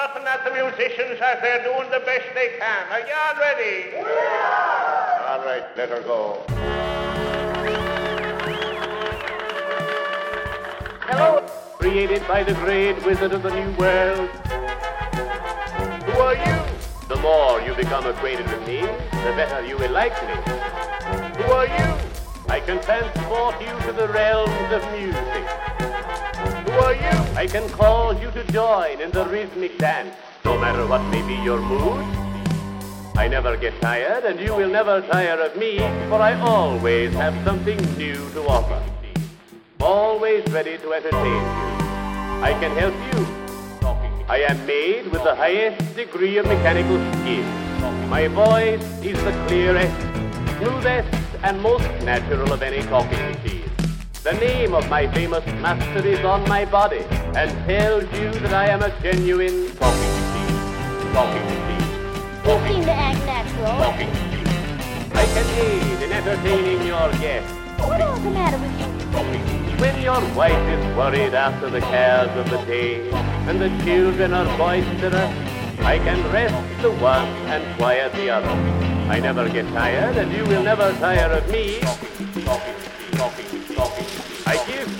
nothing at the musicians as they're doing the best they can. Are you all ready? All right, let her go. Hello. Created by the great wizard of the new world. Who are you? The more you become acquainted with me, the better you will like me. Who are you? I can transport you to the realms of music. Who are you? I can cause you to join in the rhythmic dance, no matter what may be your mood. I never get tired, and you will never tire of me, for I always have something new to offer. Always ready to entertain you. I can help you. I am made with the highest degree of mechanical skill. My voice is the clearest, smoothest, and most natural of any talking machine. The name of my famous master is on my body and tells you that I am a genuine talking machine. Talking machine. You seem to act natural. Talking machine. I can aid in entertaining your guests. What is the matter with you? Talking When your wife is worried after the cares of the day and the children are boisterous, I can rest the one and quiet the other. I never get tired, and you will never tire of me. Talking, talking, talking. Give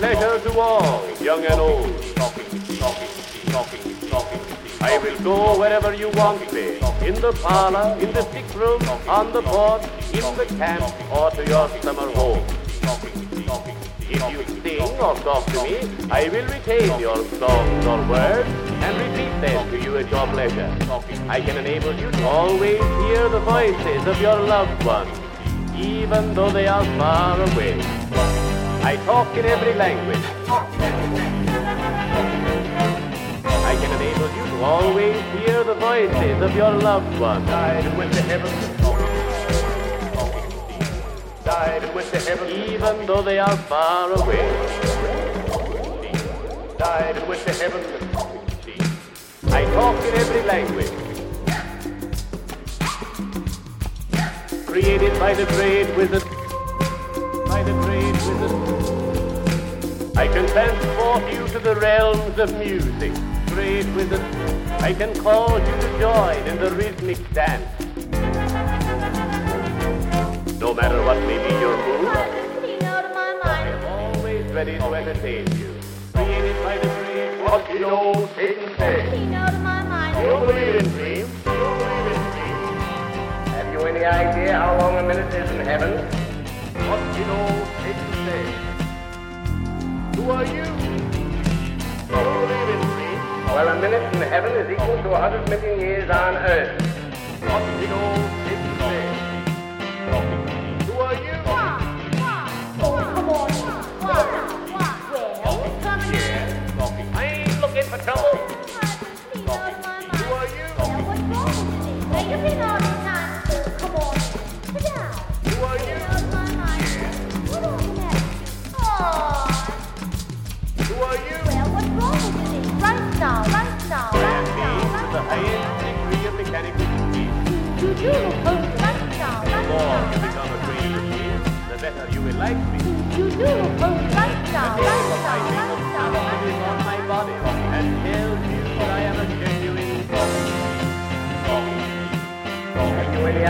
pleasure to all, young and old. I will go wherever you want me. In the parlor, in the sick room, on the porch, in the camp, or to your summer home. If you sing or talk to me, I will retain your songs or words and repeat them to you at your pleasure. I can enable you to always hear the voices of your loved ones, even though they are far away. I talk in every language. I can enable you to always hear the voices of your loved ones. Died and went to heaven. Died and went to heaven. Even though they are far away. Died and went to heaven. I talk in every language. Created by the great wizard. By the great wizard. I can transport you to the realms of music. Great wizard. I can cause you to join in the rhythmic dance. No matter what may be your mood, Clean out of my I mind. am always ready to entertain you. Created by the great What did old Satan say? Clean out of my mind. You don't believe in dreams? You don't believe in dreams? Have you any idea how long a minute is in heaven? What did old Satan say? Who are you? Believe in dreams? Well, a minute in heaven is equal to a hundred million years on earth. What did old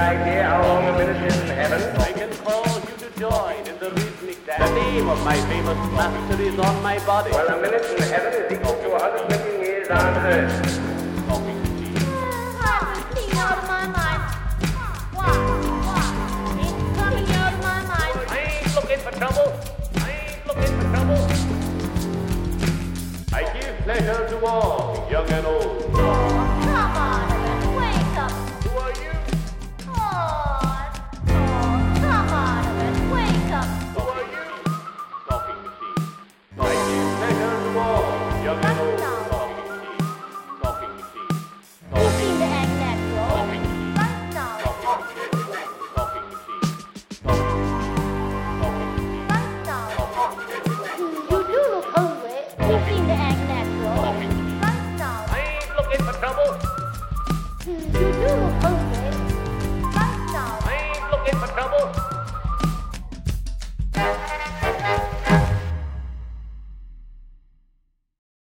idea how long a minute is in heaven? The name of my famous master is on my body. Well, a minute in heaven is equal to a hundred million years on earth. Out of my mind. It's coming out of my mind. I ain't looking for trouble. I ain't looking for trouble. I give pleasure to all, young and old.